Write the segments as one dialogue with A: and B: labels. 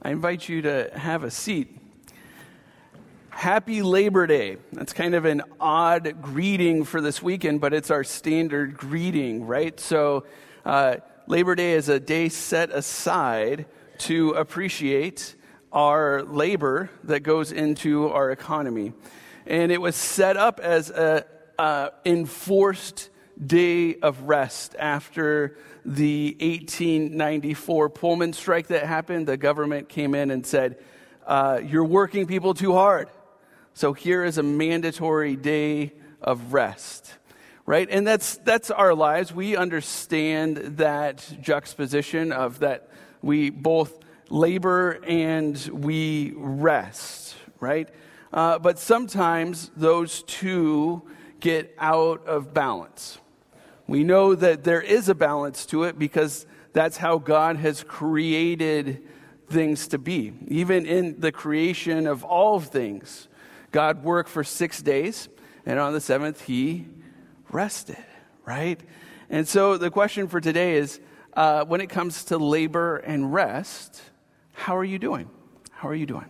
A: I invite you to have a seat. Happy Labor Day. That's kind of an odd greeting for this weekend, but it's our standard greeting, right? So, uh, Labor Day is a day set aside to appreciate our labor that goes into our economy. And it was set up as an enforced day of rest after the 1894 Pullman strike that happened. The government came in and said, uh, You're working people too hard. So here is a mandatory day of rest. Right? And that's, that's our lives. We understand that juxtaposition of that we both labor and we rest, right? Uh, but sometimes those two get out of balance. We know that there is a balance to it because that's how God has created things to be. Even in the creation of all things, God worked for six days, and on the seventh, He rested, right? And so the question for today is uh, when it comes to labor and rest, how are you doing? How are you doing?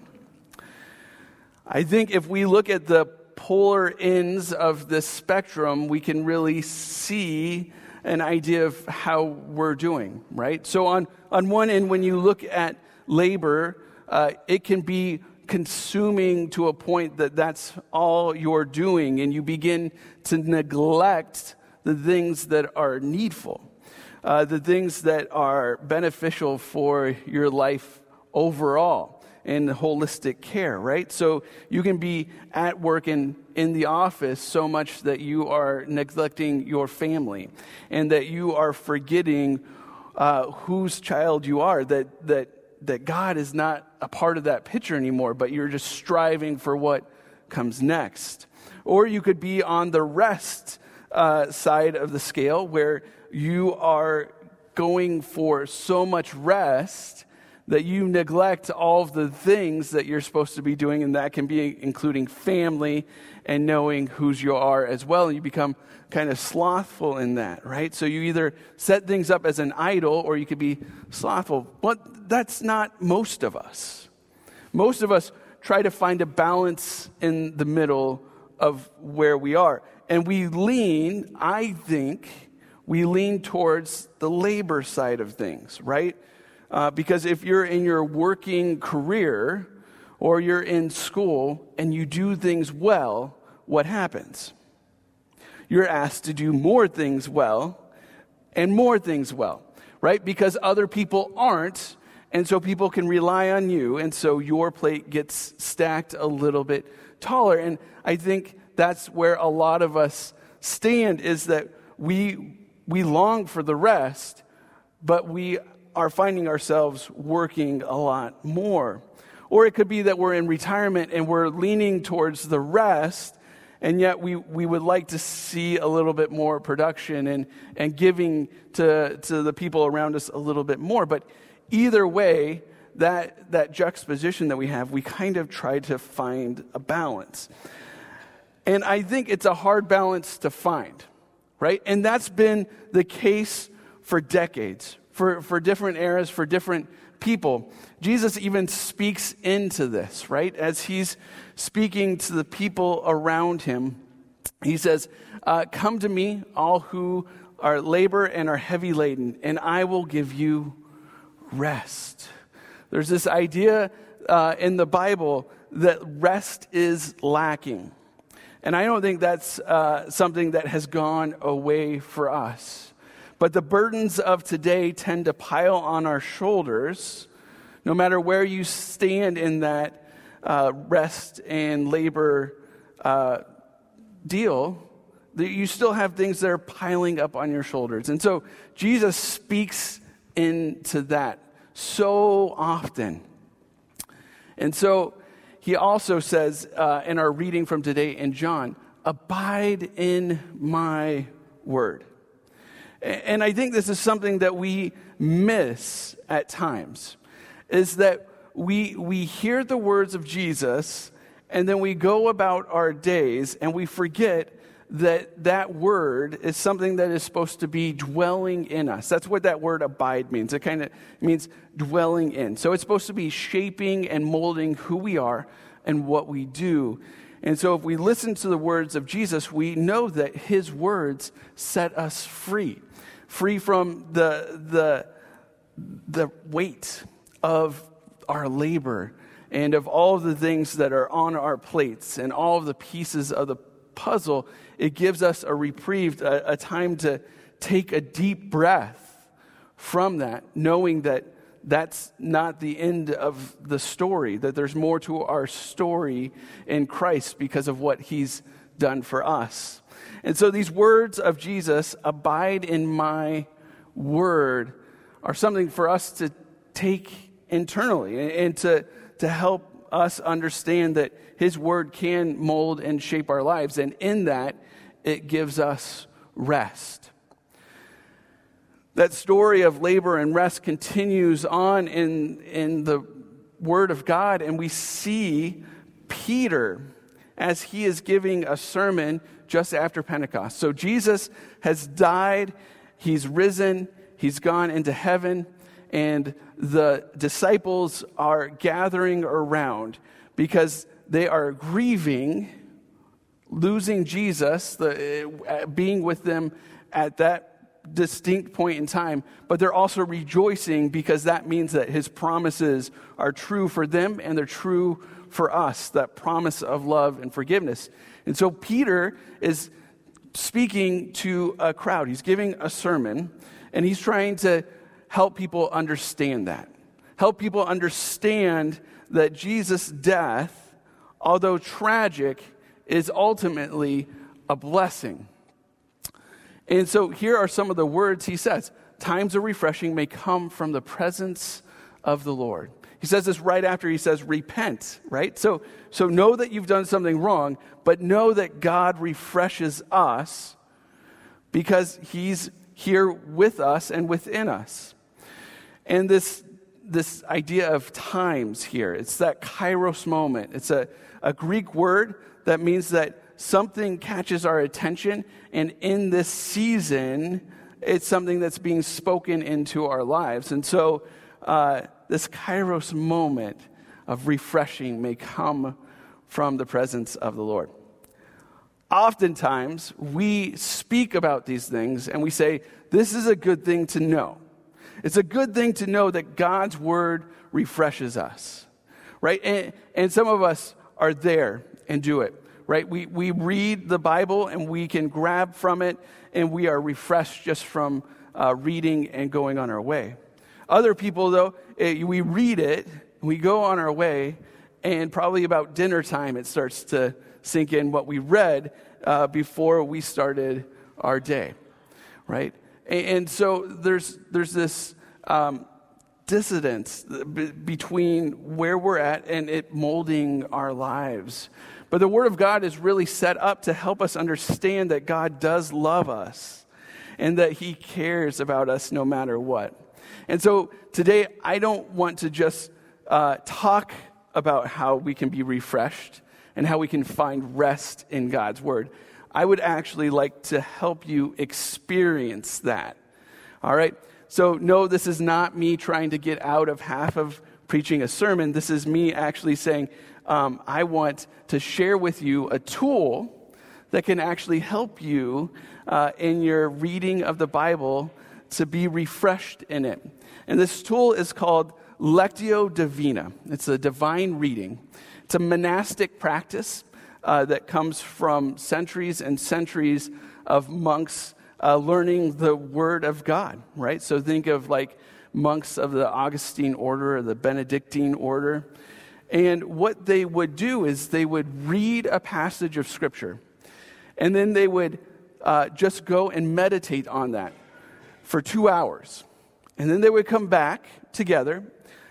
A: I think if we look at the polar ends of the spectrum, we can really see an idea of how we're doing, right? So, on, on one end, when you look at labor, uh, it can be consuming to a point that that's all you're doing, and you begin to neglect the things that are needful, uh, the things that are beneficial for your life overall and holistic care, right? So you can be at work and in the office so much that you are neglecting your family and that you are forgetting uh, whose child you are, that, that, that God is not a part of that picture anymore, but you're just striving for what comes next. Or you could be on the rest uh, side of the scale where you are going for so much rest that you neglect all of the things that you're supposed to be doing, and that can be including family and knowing whose you are as well. And you become kind of slothful in that, right? So you either set things up as an idol or you could be slothful. But that's not most of us. Most of us try to find a balance in the middle of where we are. And we lean, I think, we lean towards the labor side of things, right? Uh, because if you're in your working career or you're in school and you do things well, what happens? You're asked to do more things well and more things well, right? Because other people aren't, and so people can rely on you, and so your plate gets stacked a little bit taller. And I think that's where a lot of us stand is that we, we long for the rest, but we are finding ourselves working a lot more. Or it could be that we're in retirement and we're leaning towards the rest, and yet we, we would like to see a little bit more production and, and giving to, to the people around us a little bit more. But either way, that, that juxtaposition that we have, we kind of try to find a balance. And I think it's a hard balance to find, right? And that's been the case for decades, for, for different eras, for different people. Jesus even speaks into this, right? As he's speaking to the people around him, he says, uh, Come to me, all who are labor and are heavy laden, and I will give you rest. There's this idea uh, in the Bible that rest is lacking. And I don't think that's uh, something that has gone away for us. But the burdens of today tend to pile on our shoulders, no matter where you stand in that uh, rest and labor uh, deal. You still have things that are piling up on your shoulders. And so Jesus speaks into that so often. And so he also says uh, in our reading from today in John, Abide in my word. And I think this is something that we miss at times is that we, we hear the words of Jesus and then we go about our days and we forget that that word is something that is supposed to be dwelling in us. That's what that word abide means. It kind of means dwelling in. So it's supposed to be shaping and molding who we are and what we do. And so if we listen to the words of Jesus, we know that his words set us free, free from the, the, the weight of our labor and of all the things that are on our plates and all of the pieces of the puzzle, it gives us a reprieve, a, a time to take a deep breath from that, knowing that that's not the end of the story, that there's more to our story in Christ because of what he's done for us. And so these words of Jesus, abide in my word, are something for us to take internally and, to to help us understand that His Word can mold and shape our lives. And in that, it gives us rest. That story of labor and rest continues on in, in the Word of God, and we see Peter as he is giving a sermon just after Pentecost. So Jesus has died, he's risen, he's gone into heaven and the disciples are gathering around because they are grieving losing Jesus, the, uh, being with them at that distinct point in time, but they're also rejoicing because that means that his promises are true for them and they're true for us that promise of love and forgiveness. And so Peter is speaking to a crowd, he's giving a sermon, and he's trying to help people understand that. Help people understand that Jesus' death, although tragic, is ultimately a blessing. And so here are some of the words he says Times of refreshing may come from the presence of the Lord. He says this right after he says, repent, right? So, so know that you've done something wrong, but know that God refreshes us because he's here with us and within us. And this, this idea of times here, it's that kairos moment. It's a, a Greek word that means that something catches our attention, and in this season, it's something that's being spoken into our lives. And so, uh, this kairos moment of refreshing may come from the presence of the Lord. Oftentimes, we speak about these things and we say, This is a good thing to know. It's a good thing to know that God's word refreshes us, right? And, and some of us are there and do it, right? We, we read the Bible and we can grab from it and we are refreshed just from uh, reading and going on our way. Other people, though, it, we read it, we go on our way, and probably about dinner time it starts to sink in what we read uh, before we started our day, right? And so there's, there's this um, dissidence between where we're at and it molding our lives. But the Word of God is really set up to help us understand that God does love us and that He cares about us no matter what. And so today, I don't want to just uh, talk about how we can be refreshed and how we can find rest in God's Word. I would actually like to help you experience that. All right? So, no, this is not me trying to get out of half of preaching a sermon. This is me actually saying, um, I want to share with you a tool that can actually help you uh, in your reading of the Bible to be refreshed in it. And this tool is called Lectio Divina. It's a divine reading. It's a monastic practice uh, that comes from centuries and centuries of monks uh, learning the Word of God, right? So think of like monks of the Augustine order or the Benedictine order. And what they would do is they would read a passage of Scripture, and then they would uh, just go and meditate on that for two hours. And then they would come back together,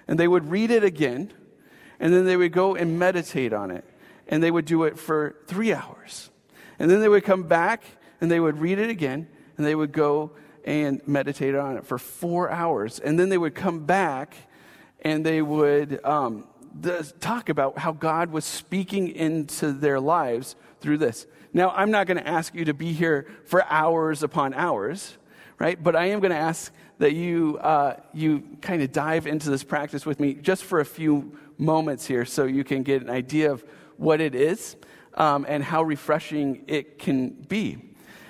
A: and they would read it again, and then they would go and meditate on it and they would do it for three hours. And then they would come back and they would read it again and they would go and meditate on it for four hours. And then they would come back and they would um, the, talk about how God was speaking into their lives through this. Now, I'm not going to ask you to be here for hours upon hours, right? But I am going to ask that you, uh, you kind of dive into this practice with me just for a few moments here so you can get an idea of what it is um, and how refreshing it can be.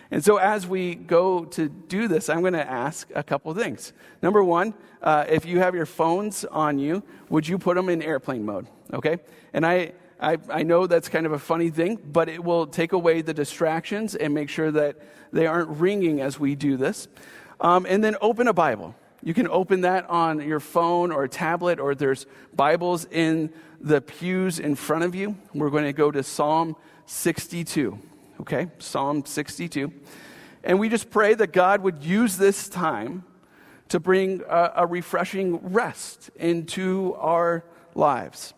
A: And so, as we go to do this, I'm going to ask a couple things. Number one, uh, if you have your phones on you, would you put them in airplane mode? Okay? And I, I, I know that's kind of a funny thing, but it will take away the distractions and make sure that they aren't ringing as we do this. Um, and then open a Bible. You can open that on your phone or tablet, or there's Bibles in the pews in front of you. We're going to go to Psalm 62. Okay? Psalm 62. And we just pray that God would use this time to bring a, a refreshing rest into our lives.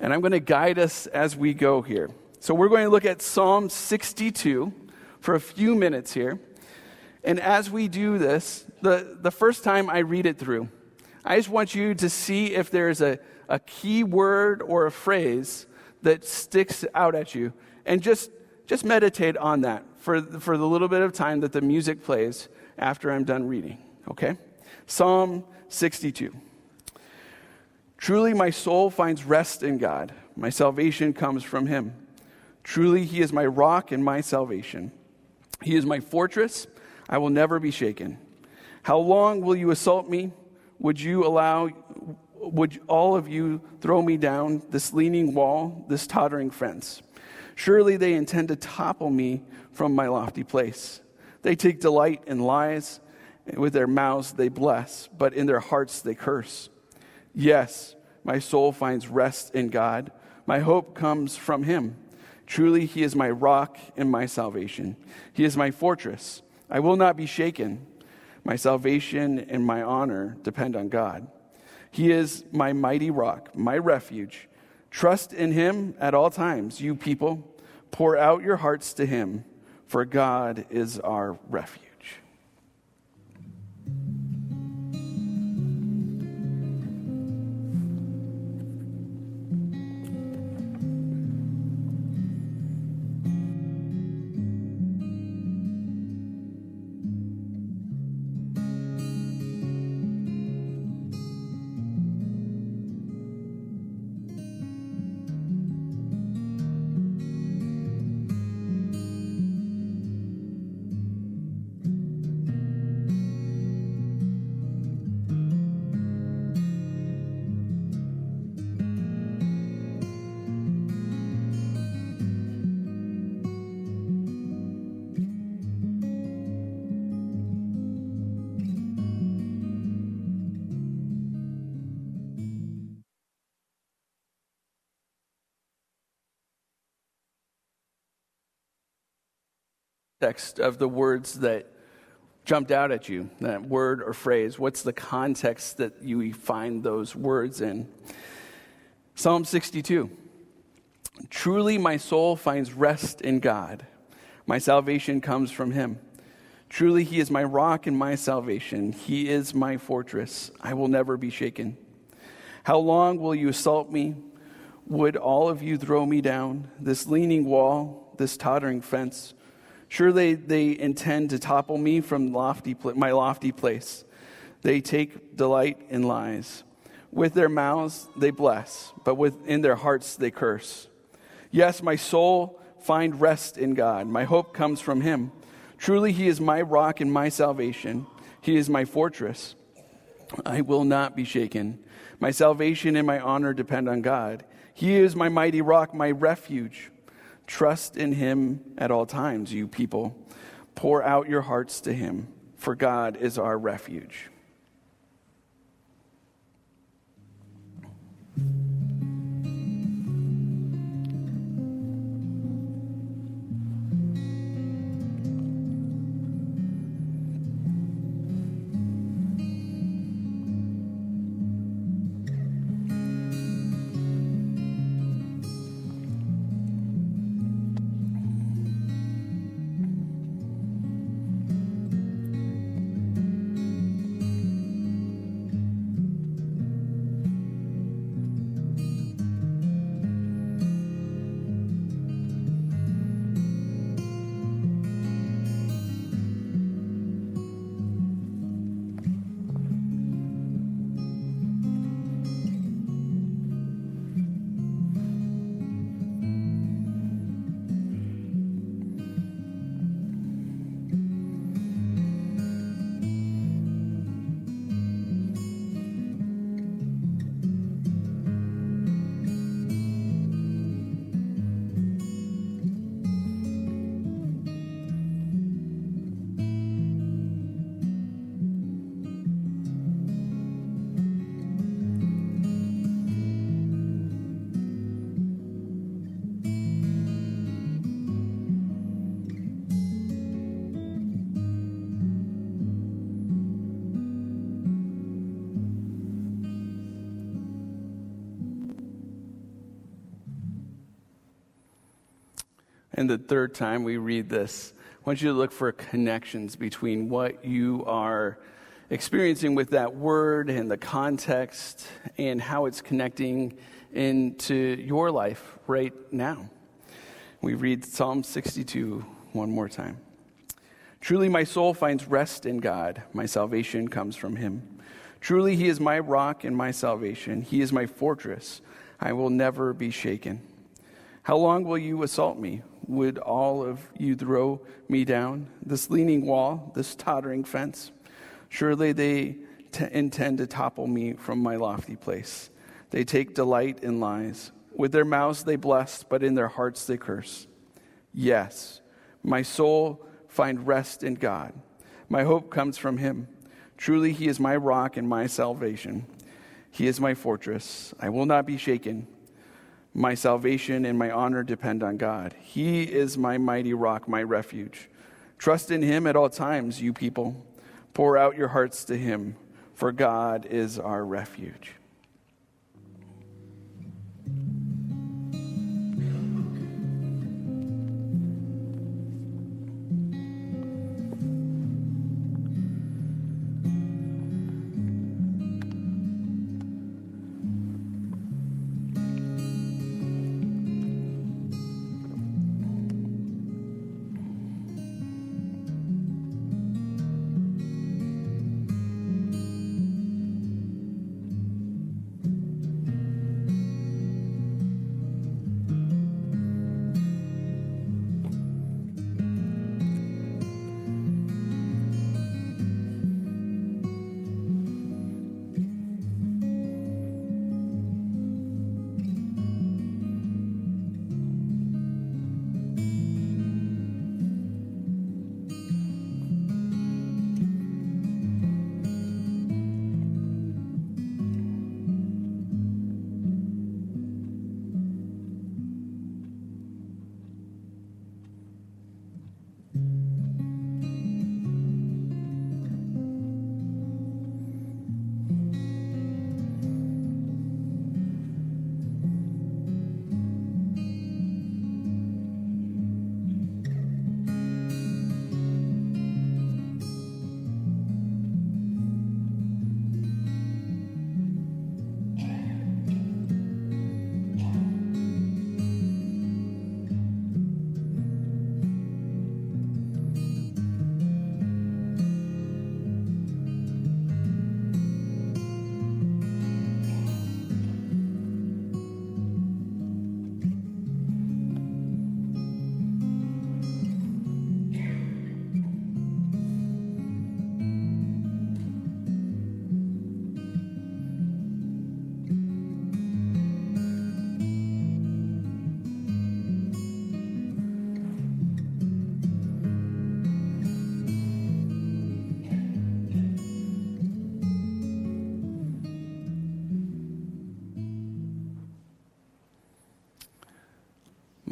A: And I'm going to guide us as we go here. So we're going to look at Psalm 62 for a few minutes here. And as we do this, the, the first time I read it through, I just want you to see if there's a, a key word or a phrase that sticks out at you. And just, just meditate on that for, for the little bit of time that the music plays after I'm done reading. Okay? Psalm 62. Truly, my soul finds rest in God. My salvation comes from him. Truly, he is my rock and my salvation. He is my fortress. I will never be shaken. How long will you assault me? Would you allow, would all of you throw me down this leaning wall, this tottering fence? Surely they intend to topple me from my lofty place. They take delight in lies. With their mouths they bless, but in their hearts they curse. Yes, my soul finds rest in God. My hope comes from him. Truly, he is my rock and my salvation. He is my fortress. I will not be shaken. My salvation and my honor depend on God. He is my mighty rock, my refuge. Trust in him at all times, you people. Pour out your hearts to him, for God is our refuge. Context of the words that jumped out at you, that word or phrase? What's the context that you find those words in? Psalm 62 Truly, my soul finds rest in God. My salvation comes from him. Truly, he is my rock and my salvation. He is my fortress. I will never be shaken. How long will you assault me? Would all of you throw me down? This leaning wall, this tottering fence. Surely they they intend to topple me from lofty, my lofty place. They take delight in lies. With their mouths they bless, but within their hearts they curse. Yes, my soul find rest in God. My hope comes from him. Truly he is my rock and my salvation. He is my fortress. I will not be shaken. My salvation and my honor depend on God. He is my mighty rock, my refuge. Trust in him at all times, you people. Pour out your hearts to him, for God is our refuge. And the third time we read this, I want you to look for connections between what you are experiencing with that word and the context and how it's connecting into your life right now. We read Psalm 62 one more time. Truly, my soul finds rest in God. My salvation comes from him. Truly, he is my rock and my salvation. He is my fortress. I will never be shaken. How long will you assault me? Would all of you throw me down? This leaning wall, this tottering fence? Surely they t- intend to topple me from my lofty place. They take delight in lies. With their mouths they bless, but in their hearts they curse. Yes, my soul find rest in God. My hope comes from him. Truly, he is my rock and my salvation. He is my fortress. I will not be shaken. My salvation and my honor depend on God. He is my mighty rock, my refuge. Trust in him at all times, you people. Pour out your hearts to him, for God is our refuge.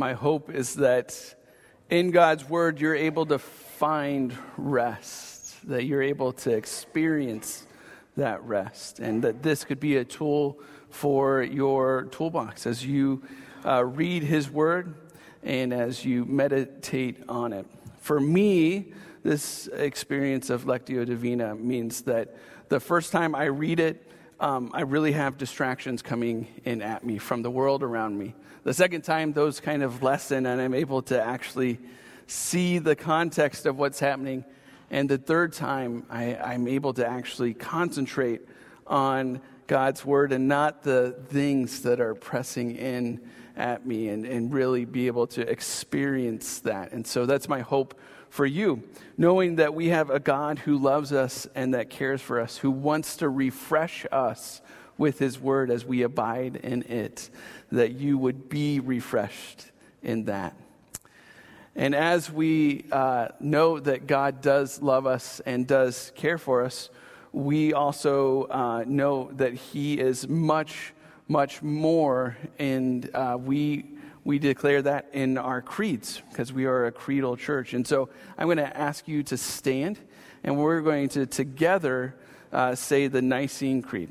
A: My hope is that in God's word, you're able to find rest, that you're able to experience that rest, and that this could be a tool for your toolbox as you uh, read His word and as you meditate on it. For me, this experience of Lectio Divina means that the first time I read it, um, I really have distractions coming in at me from the world around me. The second time, those kind of lessen, and I'm able to actually see the context of what's happening. And the third time, I, I'm able to actually concentrate on God's word and not the things that are pressing in at me and, and really be able to experience that. And so that's my hope for you, knowing that we have a God who loves us and that cares for us, who wants to refresh us with his word as we abide in it, that you would be refreshed in that. And as we uh, know that God does love us and does care for us, we also uh, know that He is much, much more, and uh, we we declare that in our creeds because we are a creedal church. And so I'm going to ask you to stand and we're going to together uh, say the Nicene Creed.